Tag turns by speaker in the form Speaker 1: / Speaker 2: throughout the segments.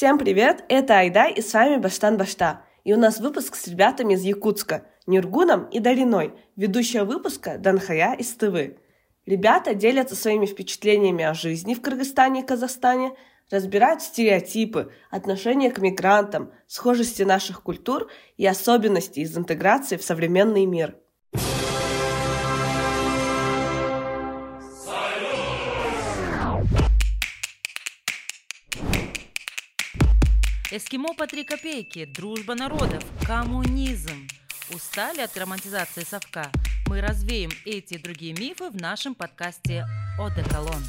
Speaker 1: Всем привет, это Айда и с вами Баштан Башта. И у нас выпуск с ребятами из Якутска, Нюргуном и Дариной, ведущая выпуска Данхая из ТВ. Ребята делятся своими впечатлениями о жизни в Кыргызстане и Казахстане, разбирают стереотипы, отношения к мигрантам, схожести наших культур и особенности из интеграции в современный мир.
Speaker 2: Эскимо по три копейки, дружба народов, коммунизм. Устали от романтизации совка? Мы развеем эти и другие мифы в нашем подкасте «Одеколон».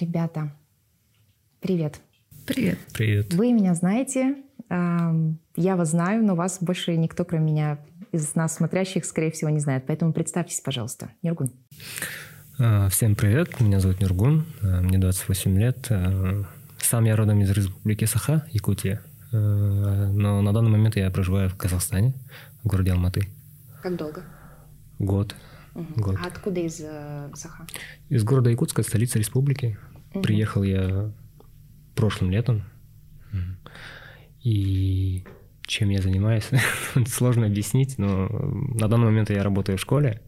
Speaker 3: Ребята, привет.
Speaker 4: Привет.
Speaker 5: Привет.
Speaker 3: Вы меня знаете, я вас знаю, но вас больше никто, кроме меня, из нас смотрящих, скорее всего, не знает. Поэтому представьтесь, пожалуйста. Нюргун.
Speaker 5: А, всем привет, меня зовут Нюргун, а, мне 28 лет. А, сам я родом из республики Саха, Якутия. Но на данный момент я проживаю в Казахстане, в городе Алматы.
Speaker 3: Как долго?
Speaker 5: Год.
Speaker 3: Угу. Год. А откуда из э, Саха?
Speaker 5: Из города Якутска, столица республики. Угу. Приехал я прошлым летом. И чем я занимаюсь, сложно объяснить, но на данный момент я работаю в школе,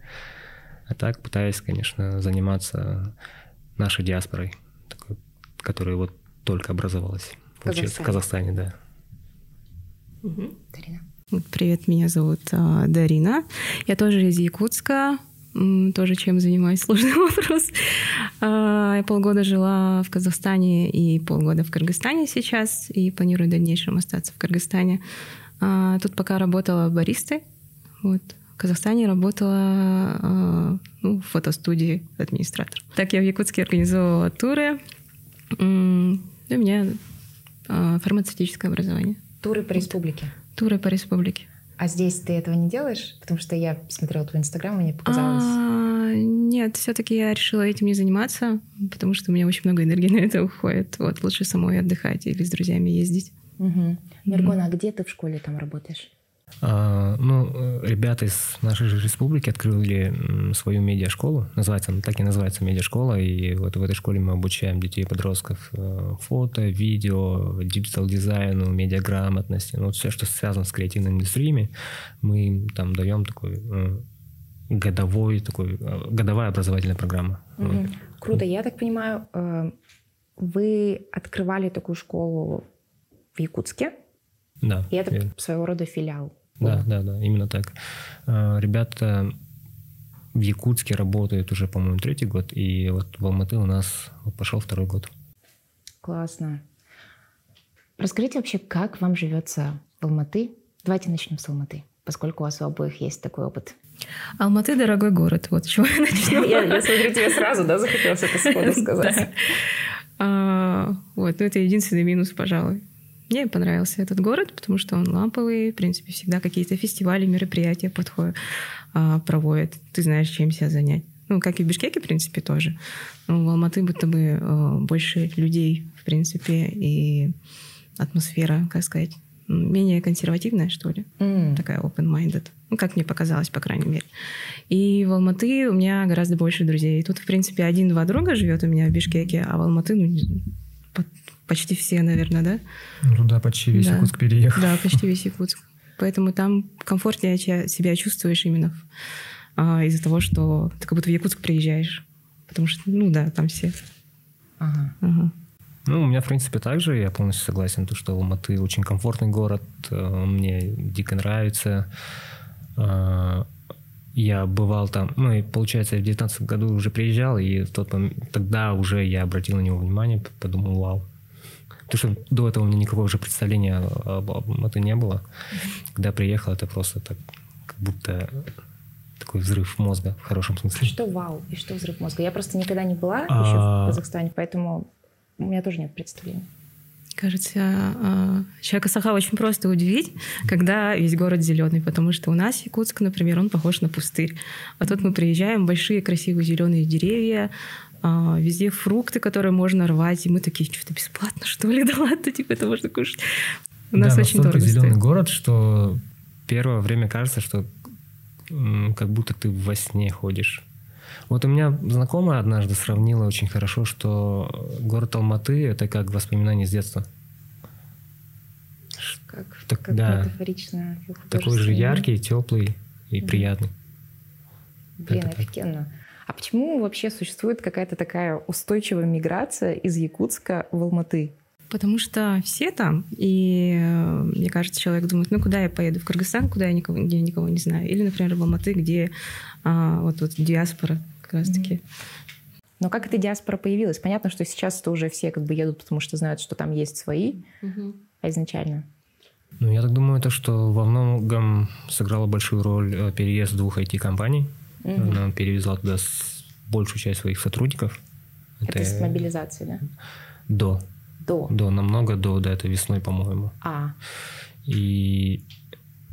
Speaker 5: а так пытаюсь, конечно, заниматься нашей диаспорой, такой, которая вот только образовалась в Казахстане, в Казахстане да.
Speaker 3: Угу. Дарина.
Speaker 4: Привет, меня зовут а, Дарина. Я тоже из Якутска. Тоже чем занимаюсь, сложный вопрос. А, я полгода жила в Казахстане и полгода в Кыргызстане сейчас, и планирую в дальнейшем остаться в Кыргызстане. А, тут пока работала баристой. Вот. Казахстане работала а, ну, в фотостудии администратор. Так я в Якутске организовывала туры. У меня фармацевтическое образование.
Speaker 3: Туры по республике?
Speaker 4: Туры по республике.
Speaker 3: А здесь ты этого не делаешь? Потому что я смотрела твой инстаграм, мне показалось.
Speaker 4: А, нет, все-таки я решила этим не заниматься, потому что у меня очень много энергии на это уходит. Вот лучше самой отдыхать или с друзьями ездить.
Speaker 3: Угу. Мергона, а где ты в школе там работаешь?
Speaker 5: А, ну, ребята из нашей же республики открыли свою медиашколу. Называется, она так и называется медиашкола. И вот в этой школе мы обучаем детей и подростков э, фото, видео, digital-дизайну, медиаграмотности. Ну, вот все, что связано с креативными индустриями, мы им там даем такой э, годовой, такой, э, годовая образовательная программа.
Speaker 3: Угу. Вот. Круто. Я так понимаю, вы открывали такую школу в Якутске?
Speaker 5: Да.
Speaker 3: И это верно. своего рода филиал.
Speaker 5: Да, да, да, именно так. А, ребята в Якутске работают уже, по-моему, третий год, и вот в Алматы у нас вот пошел второй год.
Speaker 3: Классно. Расскажите вообще, как вам живется в Алматы? Давайте начнем с Алматы, поскольку у вас у обоих есть такой опыт.
Speaker 4: Алматы – дорогой город, вот чего я начну.
Speaker 3: Я, я смотрю, тебе сразу, да, захотелось это сходу сказать.
Speaker 4: А, вот, ну это единственный минус, пожалуй. Мне понравился этот город, потому что он ламповый, в принципе, всегда какие-то фестивали, мероприятия подходят, а, проводят. Ты знаешь, чем себя занять. Ну, как и в Бишкеке, в принципе, тоже. Но в Алматы будто бы а, больше людей, в принципе, и атмосфера, как сказать, менее консервативная, что ли. Mm. Такая open-minded. Ну, как мне показалось, по крайней мере. И в Алматы у меня гораздо больше друзей. Тут, в принципе, один-два друга живет у меня в Бишкеке, а в Алматы, ну, почти все, наверное, да?
Speaker 5: Ну да, почти весь да. Якутск переехал.
Speaker 4: Да, почти весь Якутск. Поэтому там комфортнее себя чувствуешь именно а, из-за того, что ты как будто в Якутск приезжаешь. Потому что, ну да, там все.
Speaker 3: Ага.
Speaker 4: ага.
Speaker 5: Ну, у меня, в принципе, также, я полностью согласен, то, что Алматы очень комфортный город, э, мне дико нравится. Я бывал там, ну и получается, я в 19 году уже приезжал, и в тот момент, тогда уже я обратил на него внимание, подумал, вау, Потому что до этого у меня никакого уже представления об, об этом не было. Когда приехал, это просто так, как будто такой взрыв мозга в хорошем смысле.
Speaker 3: Что вау и что взрыв мозга? Я просто никогда не была а... еще в Казахстане, поэтому у меня тоже нет представления.
Speaker 4: Кажется, а, человека Саха очень просто удивить, когда весь город зеленый, потому что у нас Якутск, например, он похож на пустырь. А тут мы приезжаем, большие красивые зеленые деревья, а, везде фрукты, которые можно рвать, и мы такие, что-то бесплатно, что ли, да ладно, типа это можно кушать. У нас
Speaker 5: да,
Speaker 4: очень дорого
Speaker 5: зеленый
Speaker 4: стоит.
Speaker 5: город, что первое время кажется, что как будто ты во сне ходишь. Вот у меня знакомая однажды сравнила очень хорошо, что город Алматы — это как воспоминание с детства.
Speaker 3: Как,
Speaker 5: Так,
Speaker 3: как
Speaker 5: да.
Speaker 3: метафорично.
Speaker 5: Такой же яркий, теплый и
Speaker 3: Мгм.
Speaker 5: приятный.
Speaker 3: Блин,
Speaker 5: Это так.
Speaker 3: офигенно. А почему вообще существует какая-то такая устойчивая миграция из Якутска в Алматы?
Speaker 4: Потому что все там, и э, мне кажется, человек думает, ну куда я поеду? В Кыргызстан, куда я никого, где я никого не знаю. Или, например, в Алматы, где а, вот, вот диаспора как раз-таки.
Speaker 3: Но как эта диаспора появилась? Понятно, что сейчас это уже все как бы едут, потому что знают, что там есть свои, а изначально?
Speaker 5: Ну, я так думаю, то, что во многом сыграла большую роль э, переезд двух IT-компаний.
Speaker 3: Мгм.
Speaker 5: Она перевезла туда большую часть своих сотрудников.
Speaker 3: Это с мобилизации, да?
Speaker 5: До.
Speaker 3: До.
Speaker 5: До, намного до, да, это весной, по-моему.
Speaker 3: А,
Speaker 5: И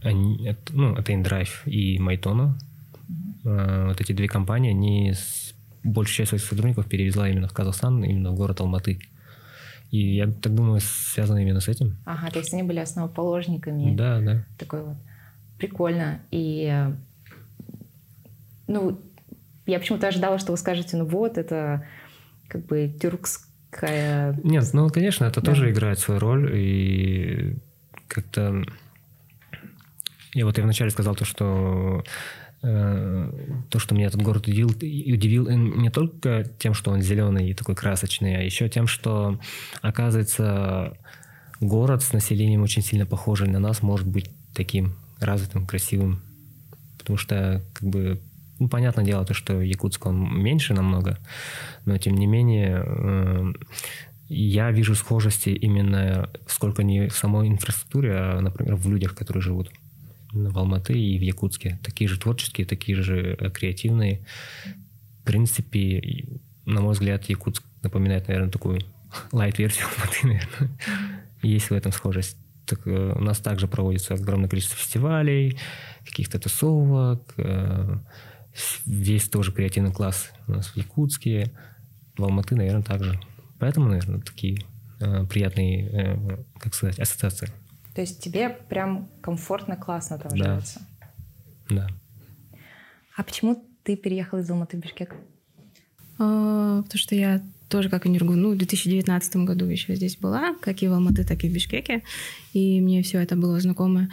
Speaker 5: они, ну, это InDrive и Майтона. Э, Вот эти две компании, они большую часть своих сотрудников перевезла именно в Казахстан, именно в город Алматы. И я так думаю, связано именно с этим.
Speaker 3: ага, то есть они были основоположниками.
Speaker 5: Да, да.
Speaker 3: Такой вот. Прикольно. И, ну, я почему-то ожидала, что вы скажете, ну вот, это как бы тюркская...
Speaker 5: Нет, ну, конечно, это
Speaker 3: Да.
Speaker 5: тоже играет свою роль. И как-то... Я вот я вначале сказал то, что э, то, что меня этот город удивил, удивил не только тем, что он зеленый и такой красочный, а еще тем, что, оказывается, город с населением очень сильно похожий на нас может быть таким развитым, красивым. Потому что, как бы, ну, понятное дело, то, что Якутск, он меньше намного, но, тем не менее, э, я вижу схожести именно сколько не в самой инфраструктуре, а, например, в людях, которые живут в Алматы и в Якутске. Такие же творческие, такие же э, креативные. В принципе, на мой взгляд, Якутск напоминает, наверное, такую лайт-версию Алматы, наверное. Есть в этом схожесть. Так, э, у нас также проводится огромное количество фестивалей, каких-то тусовок. э, Весь тоже креативный класс у нас в Якутске. В Алматы, наверное, также. Поэтому, наверное, такие э, приятные, э, как сказать, ассоциации.
Speaker 3: То есть тебе прям комфортно, классно там
Speaker 5: Да.
Speaker 3: живется.
Speaker 5: Да.
Speaker 3: А почему ты переехал из Алматы в Бишкек?
Speaker 4: А, потому что я тоже, как и Нюргун, ну, в 2019 году еще здесь была, как и в Алматы, так и в Бишкеке, и мне все это было знакомо.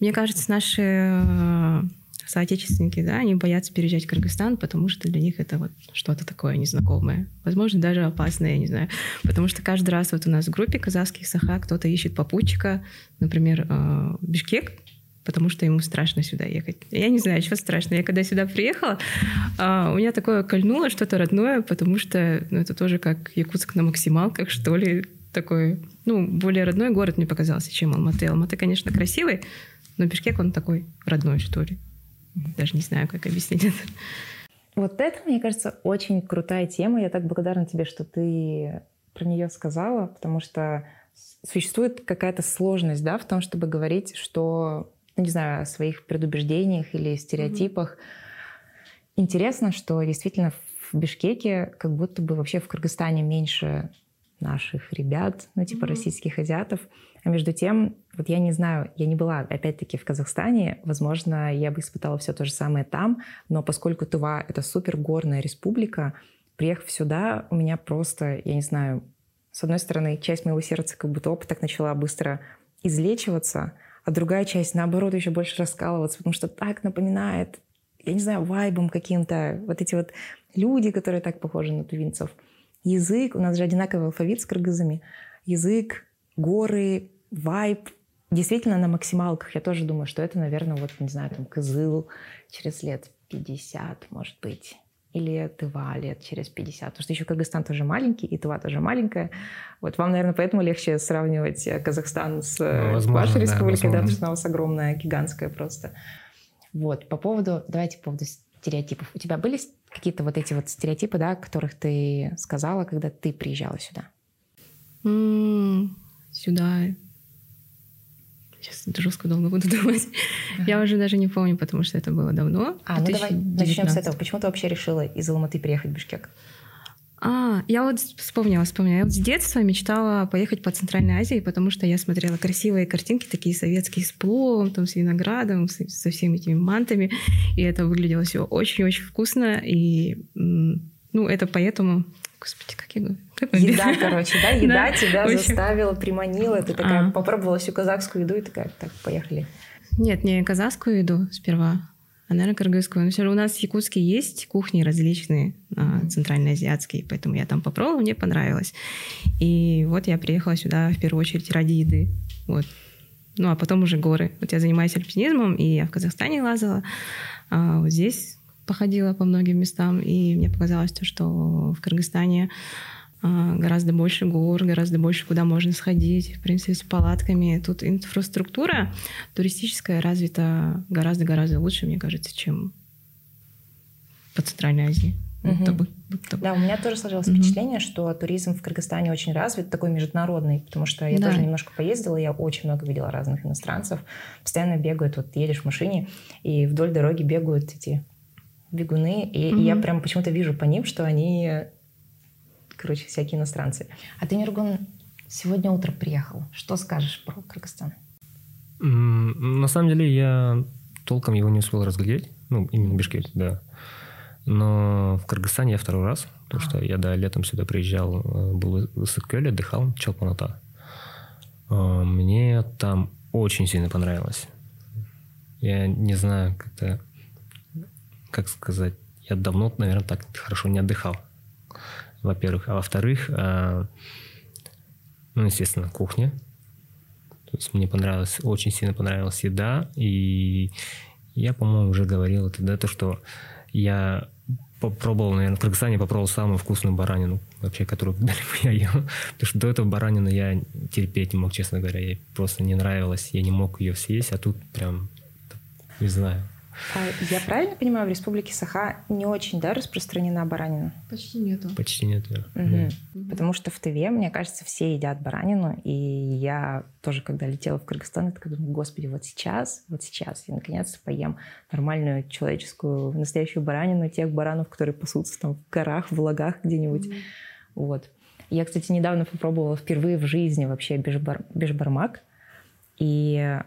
Speaker 4: Мне кажется, наши э, соотечественники, да, они боятся переезжать в Кыргызстан, потому что для них это вот что-то такое незнакомое. Возможно, даже опасное, я не знаю. Потому что каждый раз вот у нас в группе казахских саха кто-то ищет попутчика, например, э, Бишкек, потому что ему страшно сюда ехать. Я не знаю, чего страшно. Я когда сюда приехала, а, у меня такое кольнуло что-то родное, потому что ну, это тоже как Якутск на максималках, что ли, такой, ну, более родной город мне показался, чем Алматы. Алматы, конечно, красивый, но Бишкек, он такой родной, что ли. Даже не знаю, как объяснить это.
Speaker 3: Вот это, мне кажется, очень крутая тема. Я так благодарна тебе, что ты про нее сказала, потому что существует какая-то сложность да, в том, чтобы говорить, что, ну, не знаю, о своих предубеждениях или стереотипах. Интересно, что действительно в Бишкеке как будто бы вообще в Кыргызстане меньше наших ребят, ну, типа
Speaker 4: Мгм.
Speaker 3: российских азиатов. А между тем, вот я не знаю, я не была, опять-таки, в Казахстане. Возможно, я бы испытала все то же самое там, но поскольку Тува — это супер горная республика, приехав сюда, у меня просто, я не знаю, с одной стороны, часть моего сердца как будто оп, так начала быстро излечиваться, а другая часть, наоборот, еще больше раскалываться, потому что так напоминает, я не знаю, вайбом каким-то, вот эти вот люди, которые так похожи на тувинцев. Язык, у нас же одинаковый алфавит с кыргызами. Язык, горы, вайб. Действительно, на максималках я тоже думаю, что это, наверное, вот, не знаю, там, Кызыл через лет 50, может быть. Или Тыва лет через 50. Потому что еще Кыргызстан тоже маленький, и Тыва тоже маленькая. Вот вам, наверное, поэтому легче сравнивать э, Казахстан с э,
Speaker 5: Ну, возможно,
Speaker 3: вашей
Speaker 5: да,
Speaker 3: республикой, да,
Speaker 5: возможно.
Speaker 3: потому что она у вас огромная, гигантская просто. Вот, по поводу, давайте по поводу стереотипов. У тебя были какие-то вот эти вот стереотипы, да, которых ты сказала, когда ты приезжала сюда?
Speaker 4: М, Сюда. Сейчас жестко долго буду думать. Я уже даже не помню, потому что это было давно.
Speaker 3: А, ну давай начнем с
Speaker 4: 2019.
Speaker 3: этого. Почему ты вообще решила из Алматы приехать в Бишкек?
Speaker 4: А, я вот вспомнила, вспомнила. Я вот с детства мечтала поехать по Центральной Азии, потому что я смотрела красивые картинки, такие советские с пловом, там, с виноградом, с, со всеми этими мантами. И это выглядело все очень-очень вкусно. И, ну, это поэтому... Господи, как я говорю?
Speaker 3: Еда, короче, да? Еда тебя заставила, приманила. Ты такая попробовала всю казахскую еду и такая, так, поехали.
Speaker 4: Нет, не казахскую еду сперва, а, наверное, кыргызскую. Но все равно у нас в Якутске есть кухни различные, а, центральноазиатские, поэтому я там попробовала, мне понравилось. И вот я приехала сюда в первую очередь ради еды. Вот. Ну, а потом уже горы. Вот я занимаюсь альпинизмом, и я в Казахстане лазала, а вот здесь походила по многим местам, и мне показалось то, что в Кыргызстане гораздо больше гор, гораздо больше куда можно сходить, в принципе, с палатками. Тут инфраструктура туристическая развита гораздо-гораздо лучше, мне кажется, чем по Центральной Азии.
Speaker 3: Будто бы, будто бы. Да, у меня тоже сложилось угу. впечатление, что туризм в Кыргызстане очень развит, такой международный, потому что я да. тоже немножко поездила, я очень много видела разных иностранцев, постоянно бегают, вот едешь в машине, и вдоль дороги бегают эти бегуны, и, угу. и я прям почему-то вижу по ним, что они короче, всякие иностранцы. А ты, Нергун, сегодня утром приехал. Что скажешь про Кыргызстан?
Speaker 5: На самом деле я толком его не успел разглядеть. Ну, именно Бишкек, да. Но в Кыргызстане я второй раз, потому а. что я да, летом сюда приезжал, э, был в Исыккёле, отдыхал, Чалпаната. Э, мне там очень сильно понравилось. Я не знаю, как-то, как сказать, я давно, наверное, так хорошо не отдыхал во-первых. А во-вторых, э, ну, естественно, кухня. То есть мне понравилось, очень сильно понравилась еда. И я, по-моему, уже говорил это, да, то, что я попробовал, наверное, в Кыргызстане попробовал самую вкусную баранину, вообще, которую я ел. Потому что до этого баранину я терпеть не мог, честно говоря. Ей просто не нравилось, я не мог ее съесть, а тут прям, не знаю,
Speaker 3: я правильно понимаю, в республике Саха не очень, да, распространена баранина?
Speaker 4: Почти нету.
Speaker 5: Почти нету. Угу.
Speaker 3: Да. Потому что в Тыве, мне кажется, все едят баранину, и я тоже, когда летела в Кыргызстан, я такая думаю, господи, вот сейчас, вот сейчас я наконец-то поем нормальную человеческую, настоящую баранину, тех баранов, которые пасутся там в горах, в лагах где-нибудь. Угу. Вот. Я, кстати, недавно попробовала впервые в жизни вообще бешбар... бешбармак, и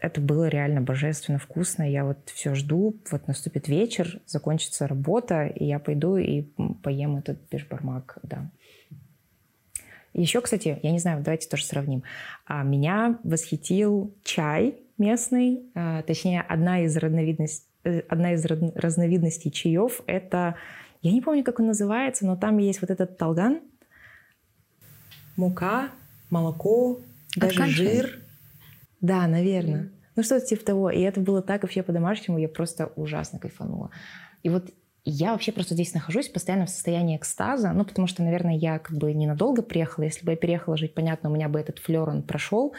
Speaker 3: это было реально божественно вкусно. Я вот все жду, вот наступит вечер, закончится работа, и я пойду и поем этот бешбармак, да. Еще, кстати, я не знаю, давайте тоже сравним. А, меня восхитил чай местный, а, точнее, одна из, разновидностей, э, одна из разновидностей чаев — это, я не помню, как он называется, но там есть вот этот талган, мука, молоко, даже жир — да, наверное. Ну, что-то типа того. И это было так вообще по-домашнему, я просто ужасно кайфанула. И вот я вообще просто здесь нахожусь постоянно в состоянии экстаза, ну, потому что, наверное, я как бы ненадолго приехала. Если бы я переехала жить, понятно, у меня бы этот флер, он прошел,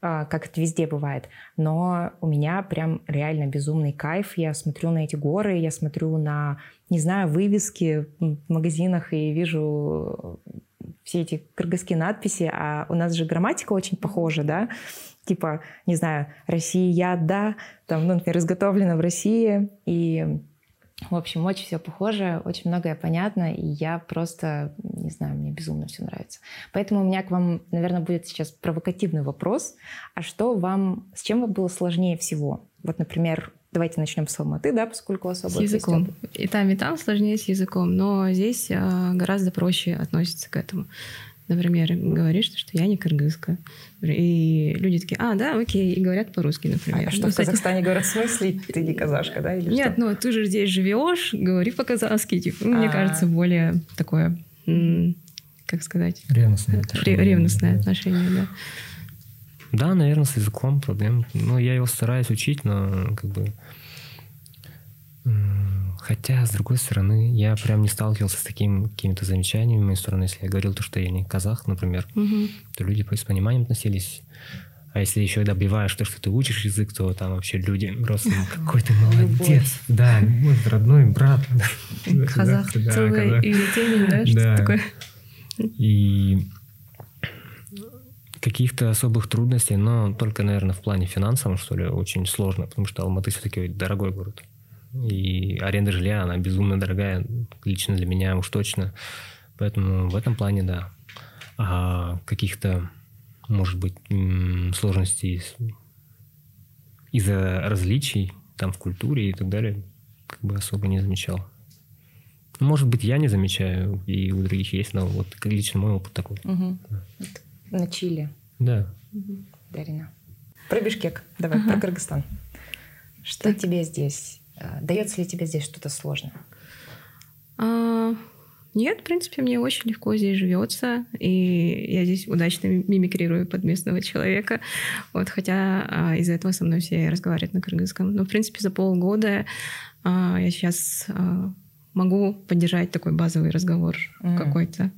Speaker 3: а, как это везде бывает. Но у меня прям реально безумный кайф. Я смотрю на эти горы, я смотрю на, не знаю, вывески в магазинах и вижу все эти кыргызские надписи, а у нас же грамматика очень похожа, да, типа, не знаю, Россия, да, там, ну, например, изготовлено в России, и в общем, очень все похоже, очень многое понятно, и я просто, не знаю, мне безумно все нравится. Поэтому у меня к вам, наверное, будет сейчас провокативный вопрос. А что вам, с чем вам было сложнее всего? Вот, например, давайте начнем с Алматы, да, поскольку особо...
Speaker 4: С языком. И там, и там сложнее с языком, но здесь а, гораздо проще относится к этому например, говоришь, что я не кыргызка. И люди такие, а, да, окей, и говорят по-русски, например.
Speaker 3: А что, ну, в Казахстане говорят, в смысле, ты не казашка, да? Или
Speaker 4: Нет,
Speaker 3: что?
Speaker 4: ну ты же здесь живешь, говори по-казахски. Типа, ну, мне а. кажется, более такое, как сказать?
Speaker 5: Ревностное отношение.
Speaker 4: Ревностное отношение, да.
Speaker 5: Да, наверное, с языком проблем. Ну, я его стараюсь учить, но как бы Хотя, с другой стороны, я прям не сталкивался с такими какими-то замечаниями с моей стороны. Если я говорил то, что я не казах, например, угу. то люди с пониманием относились. А если еще добиваешь то, что ты учишь язык, то там вообще люди просто какой ты молодец. Да, мой родной брат.
Speaker 4: Казах, целый бюллетень, да, что такое?
Speaker 5: И каких-то особых трудностей, но только, наверное, в плане финансовом, что ли, очень сложно, потому что Алматы все-таки дорогой город. И аренда жилья, она безумно дорогая, лично для меня уж точно. Поэтому в этом плане да. А каких-то, может быть, сложностей из-за различий там в культуре и так далее как бы особо не замечал. Может быть, я не замечаю, и у других есть, но вот лично мой опыт такой.
Speaker 3: Угу. На Чили.
Speaker 5: Да.
Speaker 3: Угу. Дарина. Про Бишкек. Давай, ага. про Кыргызстан. Что так. тебе здесь? Э, Дается ли тебе здесь что-то сложное?
Speaker 4: А, нет, в принципе, мне очень легко здесь живется, и я здесь удачно мимикрирую под местного человека. Вот, хотя а, из-за этого со мной все разговаривают на кыргызском. Но, в принципе, за полгода а, я сейчас а, могу поддержать такой базовый разговор mm. какой-то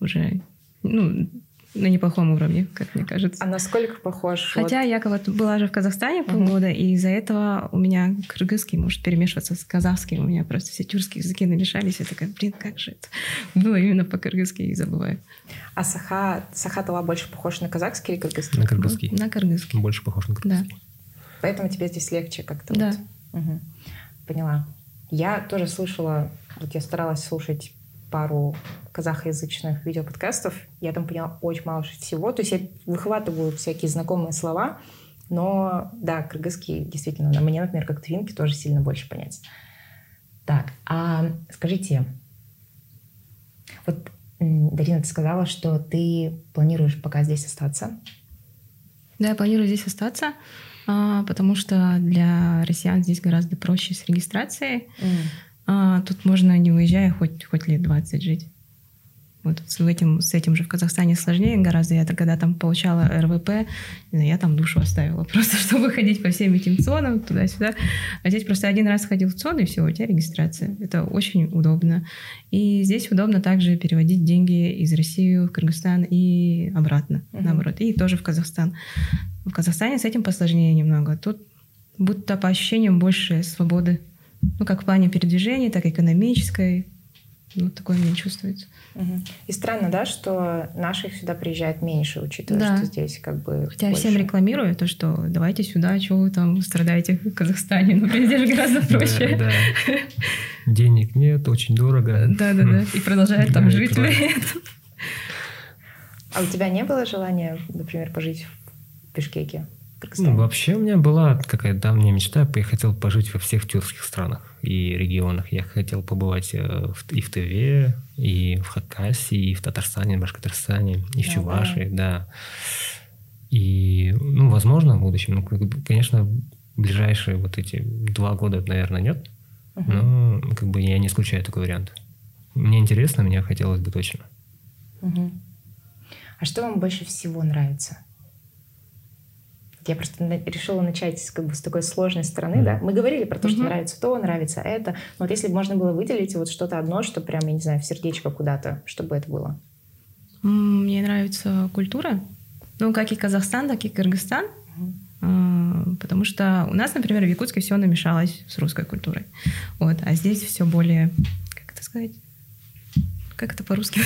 Speaker 4: уже ну, на неплохом уровне, как мне кажется.
Speaker 3: А насколько похож?
Speaker 4: Хотя вот... я вот была же в Казахстане полгода, uh-huh. и из-за этого у меня кыргызский может перемешиваться с казахским. У меня просто все тюркские языки намешались. Я такая, блин, как же это было именно по-кыргызски, и забываю.
Speaker 3: А саха, саха-тала больше похож на казахский или кыргызский?
Speaker 5: На кыргызский.
Speaker 4: На кыргызский.
Speaker 5: Больше похож на кыргызский.
Speaker 3: Да. Поэтому тебе здесь легче как-то
Speaker 4: Да.
Speaker 3: Вот. Угу. Поняла. Я тоже слышала, вот я старалась слушать пару казахоязычных видеоподкастов, я там поняла очень мало всего. То есть я выхватываю всякие знакомые слова, но да, кыргызский действительно, на мне, например, как твинки, тоже сильно больше понять. Так, а скажите, вот Дарина, ты сказала, что ты планируешь пока здесь остаться?
Speaker 4: Да, я планирую здесь остаться, а, потому что для россиян здесь гораздо проще с регистрацией. Mm. А, тут можно, не уезжая, хоть, хоть лет 20 жить. Вот с этим, с этим же в Казахстане сложнее гораздо. Я когда там получала РВП, я там душу оставила просто, чтобы ходить по всем этим цонам туда-сюда. А здесь просто один раз ходил в ЦОН, и все, у тебя регистрация. Это очень удобно. И здесь удобно также переводить деньги из России в Кыргызстан и обратно, uh-huh. наоборот. И тоже в Казахстан. В Казахстане с этим посложнее немного. Тут будто по ощущениям больше свободы ну, как в плане передвижения, так и экономической. Ну, такое мне чувствуется.
Speaker 3: Угу. И странно, да, что наших сюда приезжает меньше, учитывая, да. что здесь как бы
Speaker 4: Хотя
Speaker 3: больше.
Speaker 4: всем рекламирую то, что давайте сюда, чего вы там страдаете в Казахстане. Ну, здесь же гораздо проще.
Speaker 5: Да, да. Денег нет, очень дорого.
Speaker 4: Да-да-да. И продолжают там жить
Speaker 3: А у тебя не было желания, например, пожить в Бишкеке?
Speaker 5: Ну, вообще у меня была какая-то давняя мечта. Я хотел пожить во всех тюркских странах и регионах. Я хотел побывать э, и в Тыве, и в Хакасии, и в Татарстане, в Башкортостане, и в Чувашии, да. И, ну, возможно, в будущем, ну, конечно, ближайшие вот эти два года, наверное, нет. Но как бы я не исключаю такой вариант. Мне интересно, мне хотелось бы точно.
Speaker 3: Угу. А что вам больше всего нравится? Я просто решила начать как бы с такой сложной стороны, mm-hmm. да. Мы говорили про то, что mm-hmm. нравится то, нравится это. Но вот если бы можно было выделить вот что-то одно, что прям, я не знаю, в сердечко куда-то, чтобы это было?
Speaker 4: Мне нравится культура. Ну, как и Казахстан, так и Кыргызстан. Mm-hmm. Потому что у нас, например, в Якутске все намешалось с русской культурой. Вот. А здесь все более, как это сказать? Как это по-русски?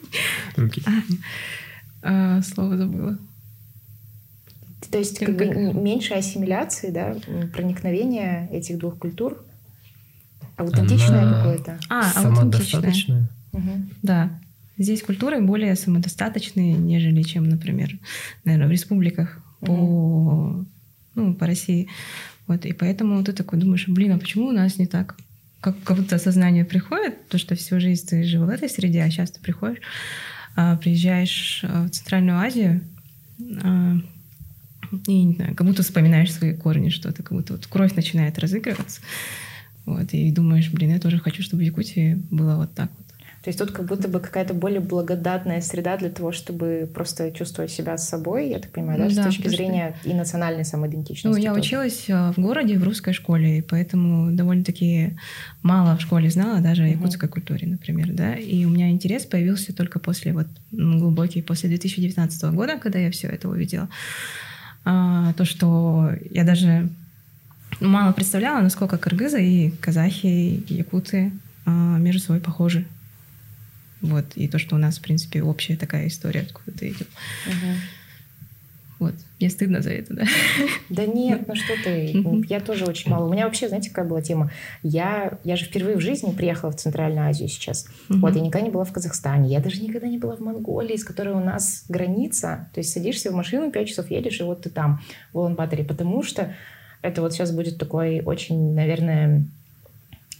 Speaker 5: Руки.
Speaker 4: А, а, слово забыла.
Speaker 3: То есть как бы меньше ассимиляции, да, проникновения этих двух культур, аутентичное Она какое-то.
Speaker 4: А, аутентичное. Угу. Да. Здесь культуры более самодостаточные, нежели чем, например, наверное, в республиках угу. по, ну, по России. Вот, и поэтому ты такой думаешь, блин, а почему у нас не так? Как, как будто осознание приходит, то, что всю жизнь ты жил в этой среде, а сейчас ты приходишь, а, приезжаешь а, в Центральную Азию, а, и не знаю, как будто вспоминаешь свои корни, что-то, как будто вот кровь начинает разыгрываться. Вот, и думаешь, блин, я тоже хочу, чтобы в Якутии было вот так вот.
Speaker 3: То есть тут как будто бы какая-то более благодатная среда для того, чтобы просто чувствовать себя с собой, я так понимаю, да, да с точки зрения и национальной самоидентичности.
Speaker 4: Ну, я тоже. училась э, в городе, в русской школе, и поэтому довольно-таки мало в школе знала, даже о якутской uh-huh. культуре, например, да, и у меня интерес появился только после вот глубокий, после 2019 года, когда я все это увидела. А, то, что я даже мало представляла, насколько кыргызы и казахи, и якуты а, между собой похожи. Вот, и то, что у нас, в принципе, общая такая история откуда-то идет. Угу. Вот, мне стыдно за это, да?
Speaker 3: Да нет, ну что ты, я тоже очень мало. У меня вообще, знаете, какая была тема? Я, я же впервые в жизни приехала в Центральную Азию сейчас. Вот, я никогда не была в Казахстане, я даже никогда не была в Монголии, с которой у нас граница. То есть садишься в машину, пять часов едешь, и вот ты там, в Улан-Баторе, потому что это вот сейчас будет такой очень, наверное,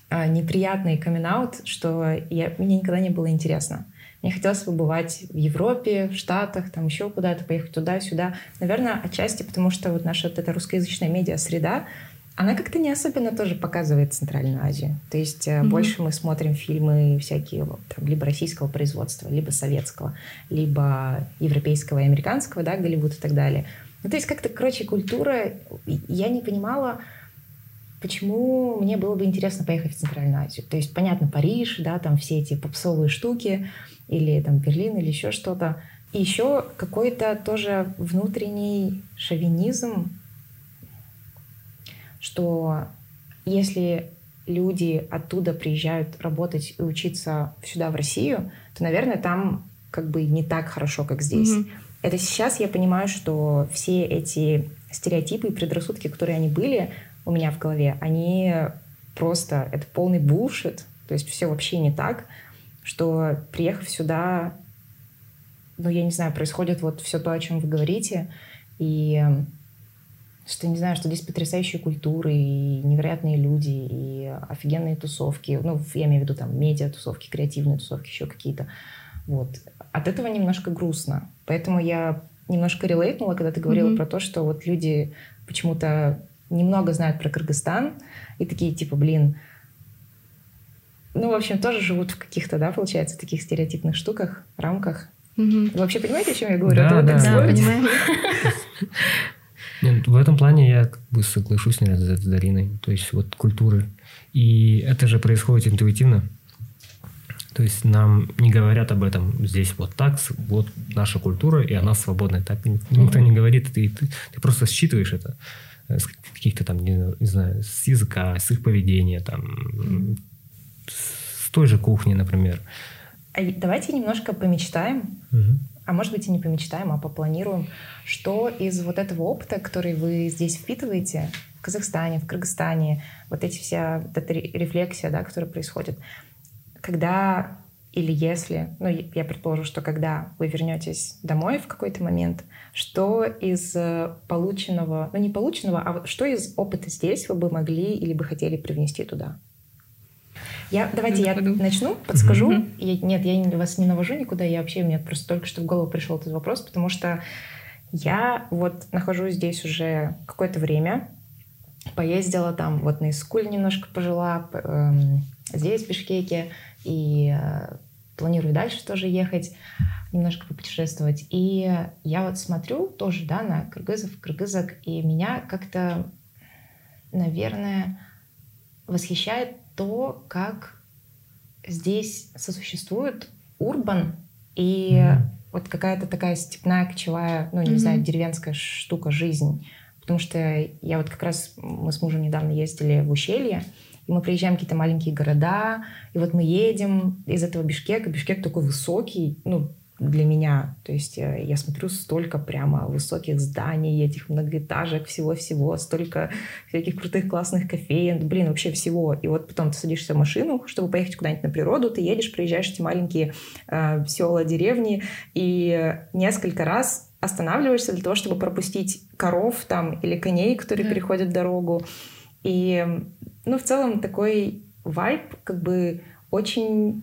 Speaker 3: а, неприятный камин что я, мне никогда не было интересно. Мне хотелось побывать в Европе, в Штатах, там еще куда-то, поехать туда-сюда. Наверное, отчасти потому, что вот наша вот эта русскоязычная медиа-среда, она как-то не особенно тоже показывает Центральную Азию. То есть mm-hmm. больше мы смотрим фильмы всякие там, либо российского производства, либо советского, либо европейского и американского, да, Голливуд и так далее. Ну, то есть как-то, короче, культура... Я не понимала, почему мне было бы интересно поехать в Центральную Азию. То есть, понятно, Париж, да, там все эти попсовые штуки, или там Берлин, или еще что-то. И еще какой-то тоже внутренний шовинизм, что если люди оттуда приезжают работать и учиться сюда, в Россию, то, наверное, там как бы не так хорошо, как здесь. Mm-hmm. Это сейчас я понимаю, что все эти стереотипы и предрассудки, которые они были у меня в голове, они просто, это полный булшит, то есть все вообще не так что приехав сюда, ну, я не знаю, происходит вот все то, о чем вы говорите, и что, не знаю, что здесь потрясающие культуры, и невероятные люди, и офигенные тусовки. Ну, я имею в виду там медиа-тусовки, креативные тусовки, еще какие-то. Вот. От этого немножко грустно. Поэтому я немножко релейтнула, когда ты говорила mm-hmm. про то, что вот люди почему-то немного знают про Кыргызстан, и такие типа, блин, ну, в общем, тоже живут в каких-то, да, получается, таких стереотипных штуках, рамках. Угу. Вы вообще понимаете, о чем я говорю?
Speaker 5: Да,
Speaker 3: Это
Speaker 5: да,
Speaker 3: да,
Speaker 4: понимаю.
Speaker 5: Нет, в этом плане я как бы соглашусь, наверное, с Дариной. То есть вот культуры. И это же происходит интуитивно. То есть нам не говорят об этом здесь вот так, вот наша культура, и она свободная. Так никто не говорит, ты, ты, ты просто считываешь это с каких-то там, не, не знаю, с языка, с их поведения, там, с той же кухни, например.
Speaker 3: А давайте немножко помечтаем, угу. а может быть и не помечтаем, а попланируем, что из вот этого опыта, который вы здесь впитываете, в Казахстане, в Кыргызстане, вот эти вся, вот эта рефлексия, да, которая происходит, когда или если, ну, я предположу, что когда вы вернетесь домой в какой-то момент, что из э, полученного, ну, не полученного, а что из опыта здесь вы бы могли или бы хотели привнести туда? Я, давайте я начну, подскажу. Mm-hmm. Я, нет, я вас не навожу никуда, я вообще, мне просто только что в голову пришел этот вопрос, потому что я вот нахожусь здесь уже какое-то время, поездила там, вот на Искуле немножко пожила, э, здесь, в Бишкеке, и э, планирую дальше тоже ехать, немножко попутешествовать. И я вот смотрю тоже, да, на кыргызов, кыргызок, и меня как-то, наверное, восхищает то, как здесь сосуществует урбан и mm-hmm. вот какая-то такая степная, кочевая, ну, не mm-hmm. знаю, деревенская штука, жизнь. Потому что я вот как раз, мы с мужем недавно ездили в ущелье, и мы приезжаем в какие-то маленькие города, и вот мы едем из этого Бишкека. Бишкек такой высокий, ну, для меня. То есть я, э, я смотрю столько прямо высоких зданий, этих многоэтажек, всего-всего, столько всяких крутых классных кофеен, блин, вообще всего. И вот потом ты садишься в машину, чтобы поехать куда-нибудь на природу, ты едешь, проезжаешь эти маленькие э, села, деревни, и несколько раз останавливаешься для того, чтобы пропустить коров там или коней, которые да. переходят дорогу. И, ну, в целом такой вайб как бы очень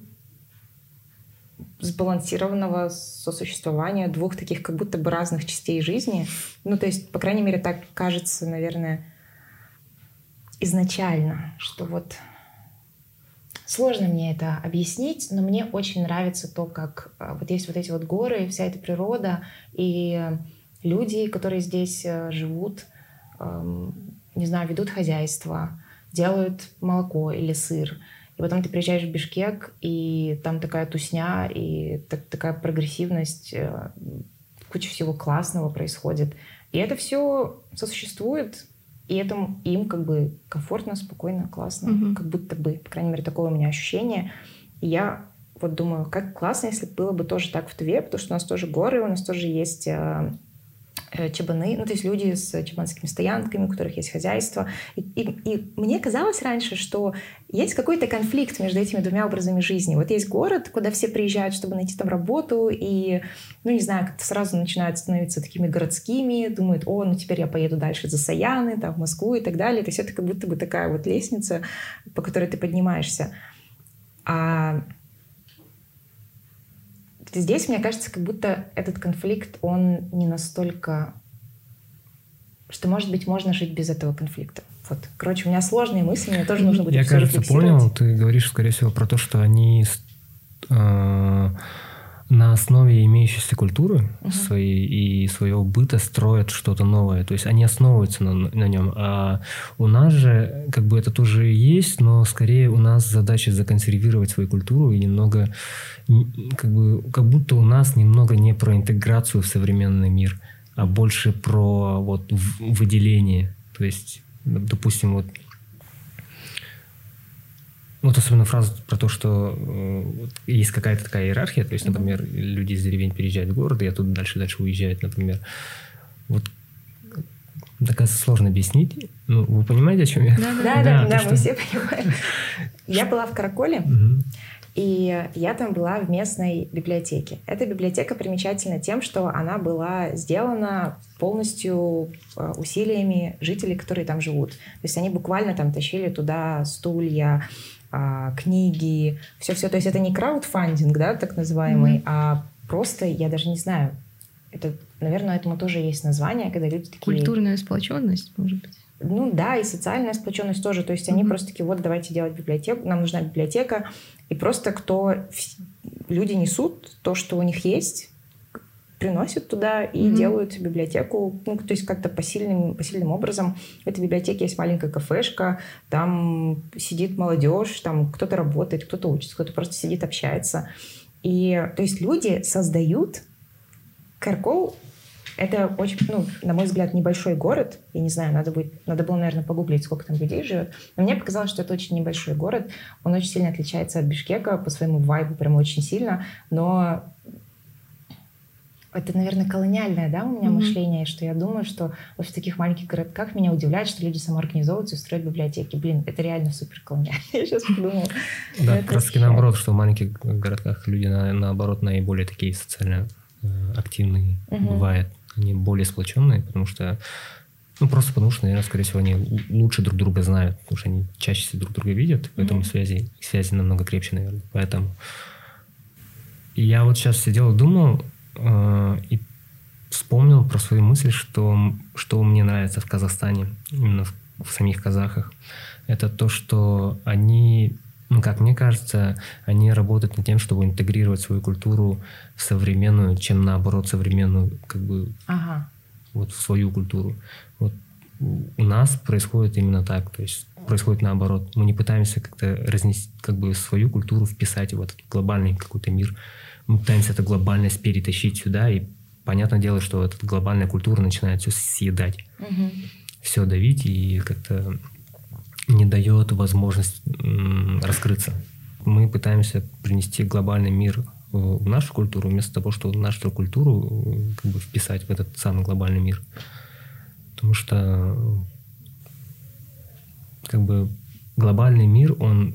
Speaker 3: сбалансированного сосуществования двух таких как будто бы разных частей жизни. Ну, то есть, по крайней мере, так кажется, наверное, изначально, что вот сложно мне это объяснить, но мне очень нравится то, как э, вот есть вот эти вот горы, вся эта природа и люди, которые здесь э, живут, эм, не знаю, ведут хозяйство, делают молоко или сыр, и потом ты приезжаешь в Бишкек, и там такая тусня, и так, такая прогрессивность, э, куча всего классного происходит. И это все сосуществует, и этому им как бы комфортно, спокойно, классно, mm-hmm. как будто бы, по крайней мере, такое у меня ощущение. И я вот думаю, как классно, если было бы тоже так в Тве, потому что у нас тоже горы, у нас тоже есть э, чабаны, ну, то есть люди с чабанскими стоянками, у которых есть хозяйство. И, и, и мне казалось раньше, что есть какой-то конфликт между этими двумя образами жизни. Вот есть город, куда все приезжают, чтобы найти там работу, и, ну, не знаю, как-то сразу начинают становиться такими городскими, думают, о, ну, теперь я поеду дальше за Саяны, там, в Москву и так далее. То есть это как будто бы такая вот лестница, по которой ты поднимаешься. А здесь, мне кажется, как будто этот конфликт, он не настолько... Что, может быть, можно жить без этого конфликта. Вот. Короче, у меня сложные мысли, мне тоже нужно будет
Speaker 5: Я, кажется, понял. Ты говоришь, скорее всего, про то, что они э, на основе имеющейся культуры
Speaker 3: Мгм.
Speaker 5: своей и своего быта строят что-то новое. То есть они основываются на, на нем. А у нас же как бы это тоже есть, но скорее у нас задача законсервировать свою культуру и немного как бы как будто у нас немного не про интеграцию в современный мир, а больше про вот выделение. То есть, допустим, вот вот особенно фраза про то, что э, есть какая-то такая иерархия, то есть, например, люди из деревень переезжают в город, и оттуда дальше-дальше уезжают, например. Вот так это сложно объяснить. Ну, вы понимаете, о чем я?
Speaker 3: Да,
Speaker 5: Да,
Speaker 3: да,
Speaker 5: то,
Speaker 3: да,
Speaker 5: что-
Speaker 3: мы все понимаем. Я была в Караколе, и я там была в местной библиотеке. Эта библиотека примечательна тем, что она была сделана полностью э, усилиями жителей, которые там живут. То есть они буквально там тащили туда стулья, книги, все-все. То есть это не краудфандинг, да, так называемый,
Speaker 4: Мгм.
Speaker 3: а просто, я даже не знаю, это, наверное, этому тоже есть название, когда люди такие...
Speaker 4: Культурная сплоченность, может быть.
Speaker 3: Ну да, и социальная сплоченность тоже. То есть они
Speaker 4: Мгм.
Speaker 3: просто такие, вот давайте делать библиотеку, нам нужна библиотека. И просто кто... Люди несут то, что у них есть, приносят туда и
Speaker 4: Мгм.
Speaker 3: делают библиотеку, ну, то есть как-то посильным, посильным образом. В этой библиотеке есть маленькая кафешка, там сидит молодежь, там кто-то работает, кто-то учится, кто-то просто сидит, общается. И то есть люди создают Каркол это очень, ну, на мой взгляд, небольшой город. Я не знаю, надо, будет, надо было, наверное, погуглить, сколько там людей живет. Но мне показалось, что это очень небольшой город. Он очень сильно отличается от Бишкека по своему вайбу, прям очень сильно. Но это, наверное, колониальное, да, у меня
Speaker 4: Мгм.
Speaker 3: мышление, что я думаю, что вот в таких маленьких городках меня удивляет, что люди самоорганизовываются и строят библиотеки. Блин, это реально супер колониально. Я сейчас подумала.
Speaker 5: Да, как раз таки наоборот, что в маленьких городках люди на- наоборот наиболее такие социально э, активные бывают. Они более сплоченные, потому что ну, просто потому что, наверное, скорее всего, они лучше друг друга знают, потому что они чаще всего друг друга видят, поэтому
Speaker 3: Мгм.
Speaker 5: связи, связи намного крепче, наверное. Поэтому я вот сейчас сидел и думал, и вспомнил про свои мысли, что, что мне нравится в Казахстане, именно в, в самих казахах. Это то, что они, ну, как мне кажется, они работают над тем, чтобы интегрировать свою культуру в современную, чем наоборот современную, как бы
Speaker 3: Ага.
Speaker 5: вот в свою культуру. Вот у у нас происходит именно так, то есть происходит наоборот. Мы не пытаемся как-то разнести, как бы свою культуру вписать в этот глобальный какой-то мир. Мы пытаемся эту глобальность перетащить сюда, и понятное дело, что эта глобальная культура начинает все съедать,
Speaker 3: Мгм.
Speaker 5: все давить и как-то не дает возможность раскрыться. Мы пытаемся принести глобальный мир в в нашу культуру, вместо того, чтобы нашу культуру э, как бы вписать в этот самый глобальный мир. Потому что э, как бы глобальный мир, он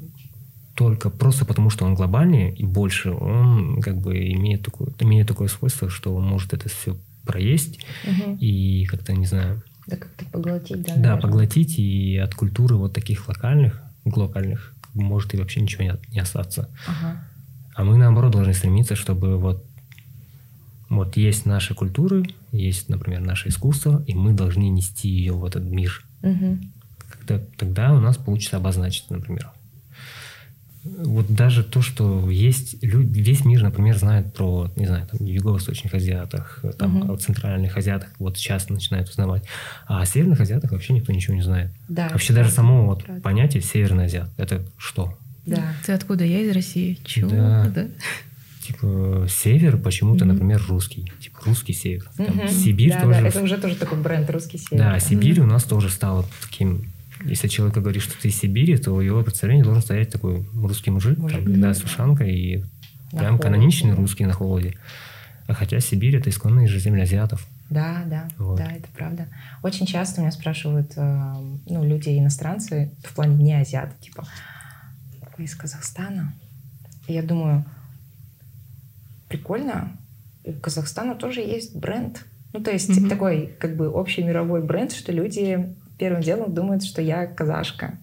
Speaker 5: только просто потому, что он глобальнее и больше, он как бы имеет такое, имеет такое свойство, что он может это все проесть
Speaker 3: Мгм.
Speaker 5: и как-то, не знаю,
Speaker 3: Да как-то поглотить, да,
Speaker 5: да,
Speaker 3: наверное.
Speaker 5: поглотить, и от культуры вот таких локальных, бы может и вообще ничего не, не остаться.
Speaker 3: Ага.
Speaker 5: А мы, наоборот, должны стремиться, чтобы вот, вот есть наши культуры, есть, например, наше искусство, и мы должны нести ее в этот мир.
Speaker 3: Мгм.
Speaker 5: Когда, тогда у нас получится обозначить, например. Вот даже то, что есть люди, весь мир, например, знает про, не знаю, там, юго-восточных азиатах, там,
Speaker 3: Мгм.
Speaker 5: о центральных азиатах, вот сейчас начинают узнавать. А о северных азиатах вообще никто ничего не знает.
Speaker 3: Да.
Speaker 5: Вообще даже само вот
Speaker 3: правда.
Speaker 5: понятие северный азиат, это что?
Speaker 3: Да.
Speaker 4: Ты откуда? Я из России. Чего?
Speaker 5: Да.
Speaker 4: Да.
Speaker 5: Типа север почему-то,
Speaker 4: Мгм.
Speaker 5: например, русский. Типа русский север. Там
Speaker 3: Мгм.
Speaker 5: Сибирь
Speaker 3: да,
Speaker 5: тоже.
Speaker 3: Да, это уже тоже такой бренд русский север.
Speaker 5: Да, Сибирь у нас тоже стала таким... Если человек говорит, что ты из Сибири, то в его представлении должен стоять такой русский мужик,
Speaker 3: Мужик,
Speaker 5: там, да, с ушанкой и
Speaker 3: На
Speaker 5: прям
Speaker 3: холоде,
Speaker 5: каноничный русский на холоде. А хотя Сибирь — это исконная же земля азиатов.
Speaker 3: Да, да,
Speaker 5: Вот.
Speaker 3: да, это правда. Очень часто меня спрашивают, э, ну, люди иностранцы, в плане не азиаты, типа, вы из Казахстана? И я думаю, прикольно, у Казахстана тоже есть бренд. Ну, то есть
Speaker 4: Мгм.
Speaker 3: такой, как бы, общий мировой бренд, что люди первым делом думают, что я казашка.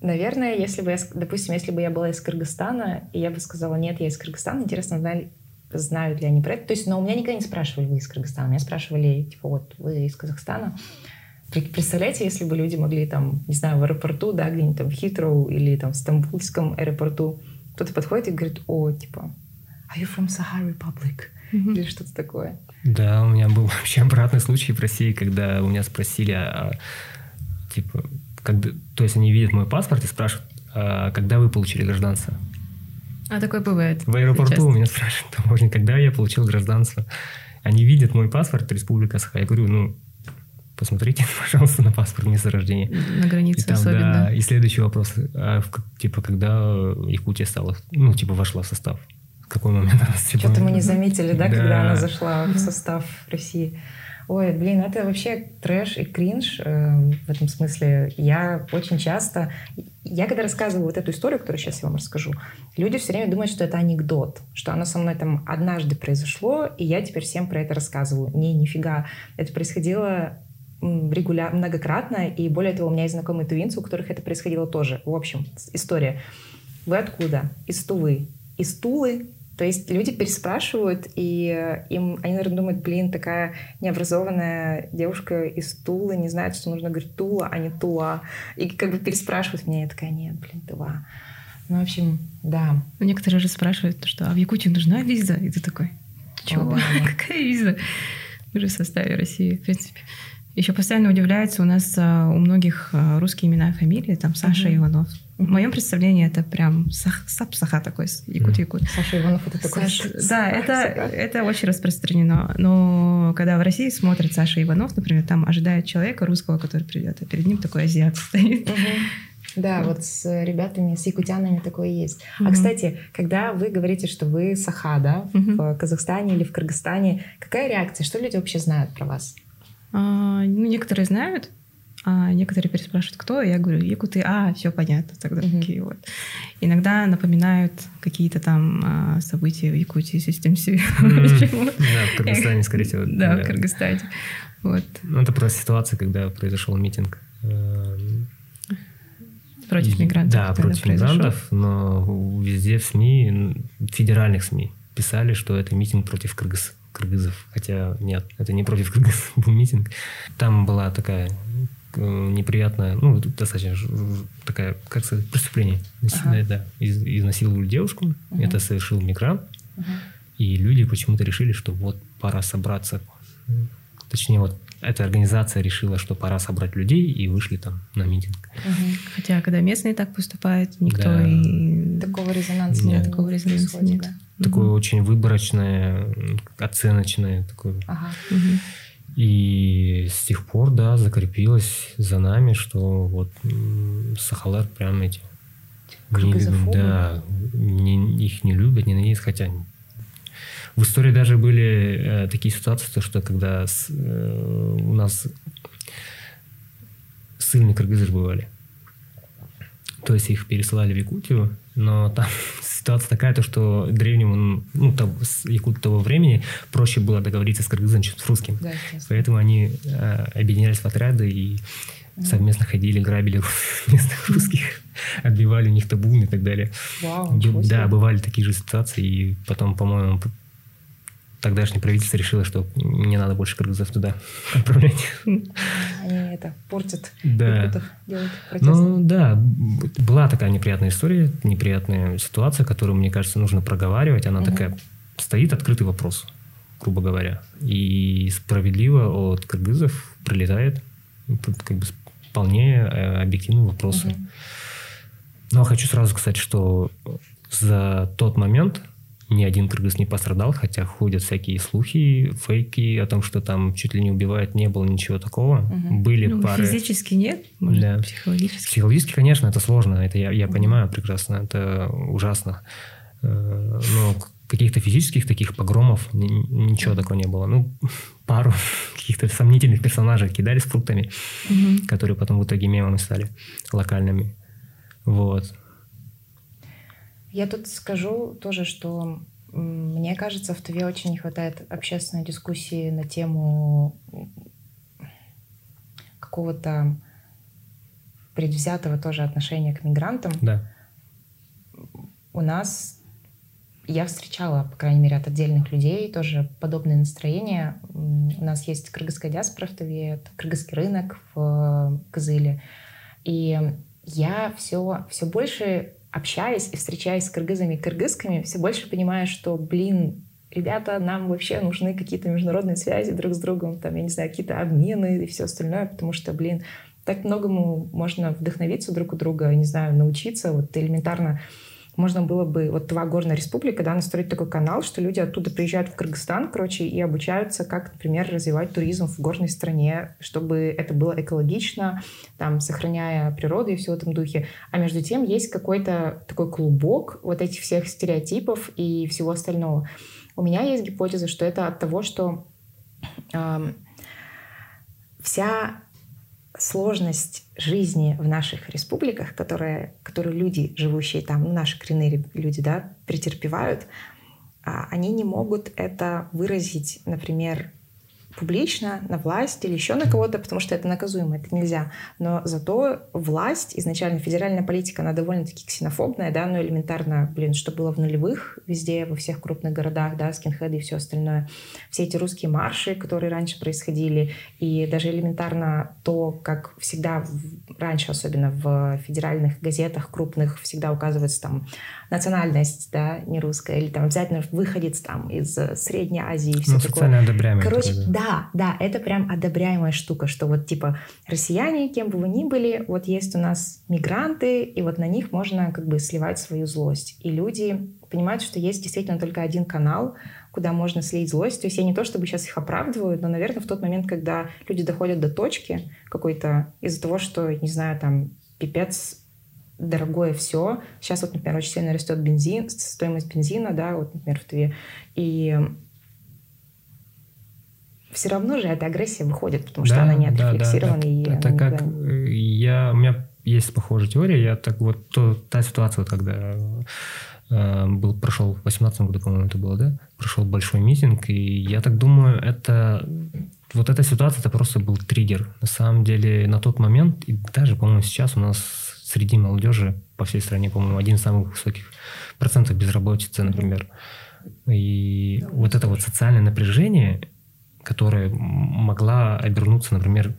Speaker 3: Наверное, если бы я, допустим, если бы я была из Кыргызстана, и я бы сказала, нет, я из Кыргызстана, интересно, знали, знают ли они про это. То есть, но у меня никогда не спрашивали, вы из Кыргызстана. Меня спрашивали, типа, вот, вы из Казахстана. Представляете, если бы люди могли там, не знаю, в аэропорту, да, где-нибудь там в Хитроу или там в Стамбульском аэропорту, кто-то подходит и говорит, о, типа, are you from Sahara Republic? Или что-то такое.
Speaker 5: Да, у меня был вообще обратный случай в России, когда у меня спросили, а, типа, когда, то есть они видят мой паспорт и спрашивают, а когда вы получили гражданство?
Speaker 4: А такое бывает.
Speaker 5: В аэропорту
Speaker 4: Часто.
Speaker 5: у меня спрашивают когда я получил гражданство. Они видят мой паспорт, Республика Саха. Я говорю, ну, посмотрите, пожалуйста, на паспорт места рождения.
Speaker 4: На
Speaker 5: И
Speaker 4: границе
Speaker 5: там,
Speaker 4: особенно.
Speaker 5: да, и следующий вопрос, а в типа, когда Якутия стала, ну, типа, вошла в состав? Какой момент она типа,
Speaker 3: Что-то мы не заметили, да, когда
Speaker 5: Да.
Speaker 3: она зашла в состав России. Ой, блин, это вообще трэш и кринж э, в этом смысле. Я очень часто... Я когда рассказываю вот эту историю, которую сейчас я вам расскажу, люди все время думают, что это анекдот, что оно со мной там однажды произошло, и я теперь всем про это рассказываю. Не, нифига. Это происходило регулярно, многократно, и более того, у меня есть знакомые тувинцы, у которых это происходило тоже. В общем, история. Вы откуда? Из Тувы. Из Тулы то есть люди переспрашивают, и э, им, они, наверное, думают, блин, такая необразованная девушка из Тулы не знает, что нужно говорить Тула, а не Тула. И как бы переспрашивают меня, я такая, нет, блин, Тула. Ну, в общем, да.
Speaker 4: Ну, Некоторые же спрашивают, что а в Якутии нужна виза? И ты такой, чего?
Speaker 3: да.
Speaker 4: Какая виза? Мы же в составе России, в принципе. Еще постоянно удивляется, у нас а, у многих а, русские имена и фамилии, там Саша. Иванов. В моем представлении это прям сах- сап-саха такой, якут-якут.
Speaker 3: Саша Иванов это такой...
Speaker 4: Саша- да, это, это очень распространено. Но когда в России смотрят Саша Иванов, например, там ожидает человека русского, который придет, а перед ним такой азиат стоит.
Speaker 3: Да, вот с ребятами, с якутянами такое есть. А, кстати, когда вы говорите, что вы саха, да, в Казахстане или в Кыргызстане, какая реакция? Что люди вообще знают про вас?
Speaker 4: А, ну, некоторые знают, а некоторые переспрашивают, кто. Я говорю, якуты, а, все понятно. Тогда
Speaker 3: Мгм.
Speaker 4: такие вот. Иногда напоминают какие-то там а, события в Якутии, систем себе. Почему?
Speaker 5: Да, в Кыргызстане, скорее всего.
Speaker 4: Да, в Кыргызстане. Вот.
Speaker 5: Ну, это просто ситуация, когда произошел митинг. э,
Speaker 4: Против мигрантов.
Speaker 5: Да, против мигрантов, но везде в СМИ, федеральных СМИ, писали, что это митинг против кыргыз, кыргызов. Хотя нет, это не против кыргызов был митинг. Там была такая неприятная, ну, достаточно такая, как сказать, преступление. Насильное, да. Из- изнасиловали девушку,
Speaker 3: Мгм.
Speaker 5: это совершил мигрант,
Speaker 3: Мгм.
Speaker 5: и люди почему-то решили, что вот пора собраться. Точнее, вот эта организация решила, что пора собрать людей, и вышли там на митинг.
Speaker 3: Мгм.
Speaker 4: Хотя, когда местные так поступают, никто
Speaker 5: Да.
Speaker 4: и...
Speaker 3: Такого резонанса
Speaker 5: Нет.
Speaker 3: не
Speaker 4: Такого резонанса
Speaker 3: происходит,
Speaker 4: нет.
Speaker 3: да.
Speaker 5: Такое
Speaker 4: Мгм.
Speaker 5: очень выборочное, оценочное такое.
Speaker 3: Ага.
Speaker 4: Мгм.
Speaker 5: И с тех пор, да, закрепилось за нами, что вот м, Сахалар прям эти не любят, да, не- их не любят, ненавидят, хотя в истории даже были э, такие ситуации, то, что когда с- э, у нас ссыльные кыргызы бывали, то есть их пересылали в Якутию, но там ситуация такая, то, что древнему, ну, того, с якут того времени проще было договориться с кыргызом, чем с русским.
Speaker 3: Да.
Speaker 5: Поэтому они э, объединялись в отряды и совместно ходили, грабили местных русских, отбивали у них табун и так далее.
Speaker 3: Вау,
Speaker 5: Б-. Да, бывали такие же ситуации, и потом, по-моему, тогдашнее правительство решило, что не надо больше кыргызов туда отправлять.
Speaker 3: Они это портят
Speaker 5: Да. Ну да, была такая неприятная история, неприятная ситуация, которую, мне кажется, нужно проговаривать. Она такая, стоит открытый вопрос, грубо говоря. И справедливо от кыргызов прилетает как бы вполне э, объективные вопросы. Но хочу сразу сказать, что за тот момент ни один кыргыз не пострадал, хотя ходят всякие слухи, фейки о том, что там чуть ли не убивают, не было ничего такого.
Speaker 3: Мгм.
Speaker 5: Были
Speaker 4: Ну,
Speaker 5: пары...
Speaker 4: физически нет, может,
Speaker 5: Да.
Speaker 4: психологически.
Speaker 5: Психологически, конечно, это сложно, это я, я понимаю прекрасно, это ужасно. Э, Но каких-то физических таких погромов ничего такого не было. Ну, пару каких-то сомнительных персонажей кидали с фруктами, угу. которые потом в итоге мемами стали локальными. Вот.
Speaker 3: Я тут скажу тоже, что мне кажется, в Туве очень не хватает общественной дискуссии на тему какого-то предвзятого тоже отношения к мигрантам.
Speaker 5: Да.
Speaker 3: У нас я встречала, по крайней мере, от отдельных людей тоже подобные настроения. У нас есть кыргызская диаспора в Туве, это кыргызский рынок в Кызыле. И я все, все больше общаясь и встречаясь с кыргызами и кыргызками, все больше понимаю, что, блин, ребята, нам вообще нужны какие-то международные связи друг с другом, там, я не знаю, какие-то обмены и все остальное, потому что, блин, так многому можно вдохновиться друг у друга, не знаю, научиться. Вот элементарно можно было бы, вот Тува Горная Республика, да, настроить такой канал, что люди оттуда приезжают в Кыргызстан, короче, и обучаются, как, например, развивать туризм в горной стране, чтобы это было экологично, там, сохраняя природу и все в этом духе. А между тем есть какой-то такой клубок вот этих всех стереотипов и всего остального. У меня есть гипотеза, что это от того, что э, вся сложность жизни в наших республиках, которые, которые люди, живущие там, ну, наши коренные люди, да, претерпевают, а, они не могут это выразить, например, публично на власть или еще на кого-то, потому что это наказуемо, это нельзя. Но зато власть, изначально федеральная политика, она довольно-таки ксенофобная, да, но элементарно, блин, что было в нулевых везде, во всех крупных городах, да, скинхеды и все остальное. Все эти русские марши, которые раньше происходили, и даже элементарно то, как всегда раньше, особенно в федеральных газетах крупных, всегда указывается там национальность, да, не русская, или там обязательно выходец там из Средней Азии и все ну, такое.
Speaker 5: одобряемый.
Speaker 3: Короче, такой, да. да, да, это прям одобряемая штука, что вот типа россияне, кем бы вы ни были, вот есть у нас мигранты, и вот на них можно как бы сливать свою злость. И люди понимают, что есть действительно только один канал, куда можно слить злость. То есть я не то чтобы сейчас их оправдываю, но, наверное, в тот момент, когда люди доходят до точки какой-то из-за того, что, не знаю, там, пипец дорогое все. Сейчас вот, например, очень сильно растет бензин, стоимость бензина, да, вот, например, в Тве. И все равно же эта агрессия выходит, потому что да, она не отрефлексирована. Да,
Speaker 5: да. Это, это как да. я, у меня есть похожая теория, я так вот, то, та ситуация, когда э, был, прошел в 18 году, по-моему, это было, да, прошел большой митинг, и я так думаю, это вот эта ситуация, это просто был триггер. На самом деле, на тот момент, и даже, по-моему, сейчас у нас среди молодежи по всей стране, по-моему, один из самых высоких процентов безработицы, например. И вот это вот социальное напряжение, которое могла обернуться, например,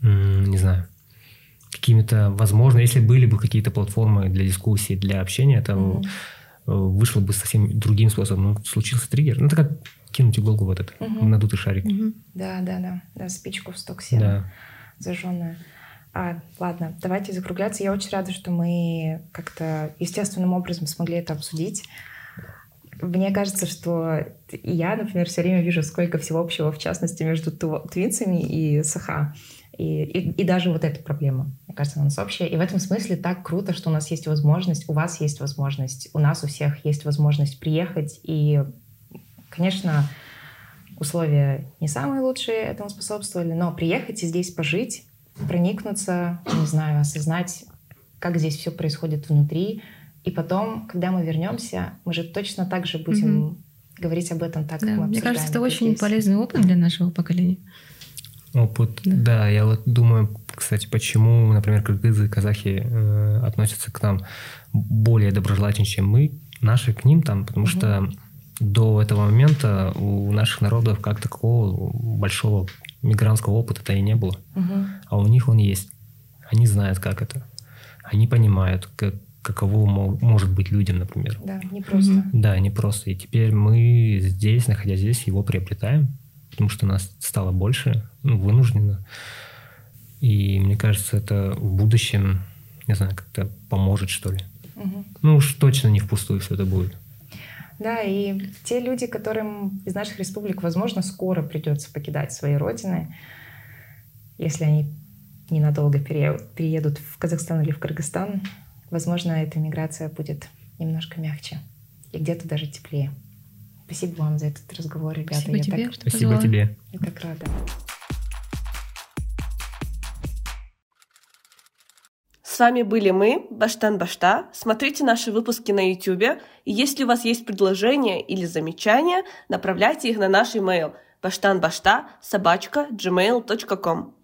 Speaker 5: не знаю, какими-то, возможно, если были бы какие-то платформы для дискуссии, для общения, это mm-hmm. вышло бы совсем другим способом. Ну, случился триггер. Ну, это как кинуть иголку в этот mm-hmm. надутый шарик.
Speaker 3: Mm-hmm. Да, да, да, да, спичку в сток сена да. зажженную. А, ладно, давайте закругляться. Я очень рада, что мы как-то естественным образом смогли это обсудить. Мне кажется, что я, например, все время вижу, сколько всего общего, в частности, между твинцами и Саха. И, и, и даже вот эта проблема, мне кажется, у нас общая. И в этом смысле так круто, что у нас есть возможность, у вас есть возможность, у нас у всех есть возможность приехать. И, конечно, условия не самые лучшие этому способствовали, но приехать и здесь пожить, проникнуться, не знаю, осознать, как здесь все происходит внутри. И потом, когда мы вернемся, мы же точно так же будем угу. говорить об этом так, да, как мы
Speaker 4: Мне кажется, это очень здесь. полезный опыт для нашего поколения.
Speaker 5: Опыт, да. да, я вот думаю, кстати, почему, например, кыргызы и казахи э, относятся к нам более доброжелательно, чем мы, наши к ним там, потому угу. что до этого момента у наших народов как такового большого мигрантского опыта-то и не было. Угу. А у них он есть. Они знают, как это. Они понимают, как, каково может быть людям, например.
Speaker 3: Да, не просто. Угу.
Speaker 5: Да, не просто. И теперь мы здесь, находясь здесь, его приобретаем, потому что нас стало больше, ну, вынужденно. И мне кажется, это в будущем, не знаю, как-то поможет, что ли. Угу. Ну уж точно не впустую все это будет.
Speaker 3: Да, и те люди, которым из наших республик, возможно, скоро придется покидать свои родины, если они ненадолго переедут в Казахстан или в Кыргызстан, возможно, эта миграция будет немножко мягче. и где-то даже теплее. Спасибо вам за этот разговор, ребята.
Speaker 4: Спасибо
Speaker 3: я
Speaker 4: тебе,
Speaker 3: так,
Speaker 4: что
Speaker 5: Спасибо
Speaker 4: позвала.
Speaker 5: тебе.
Speaker 3: я так рада.
Speaker 1: С вами были мы, Баштан Башта. Смотрите наши выпуски на YouTube. И если у вас есть предложения или замечания, направляйте их на наш email баштанбашта собачка gmail.com.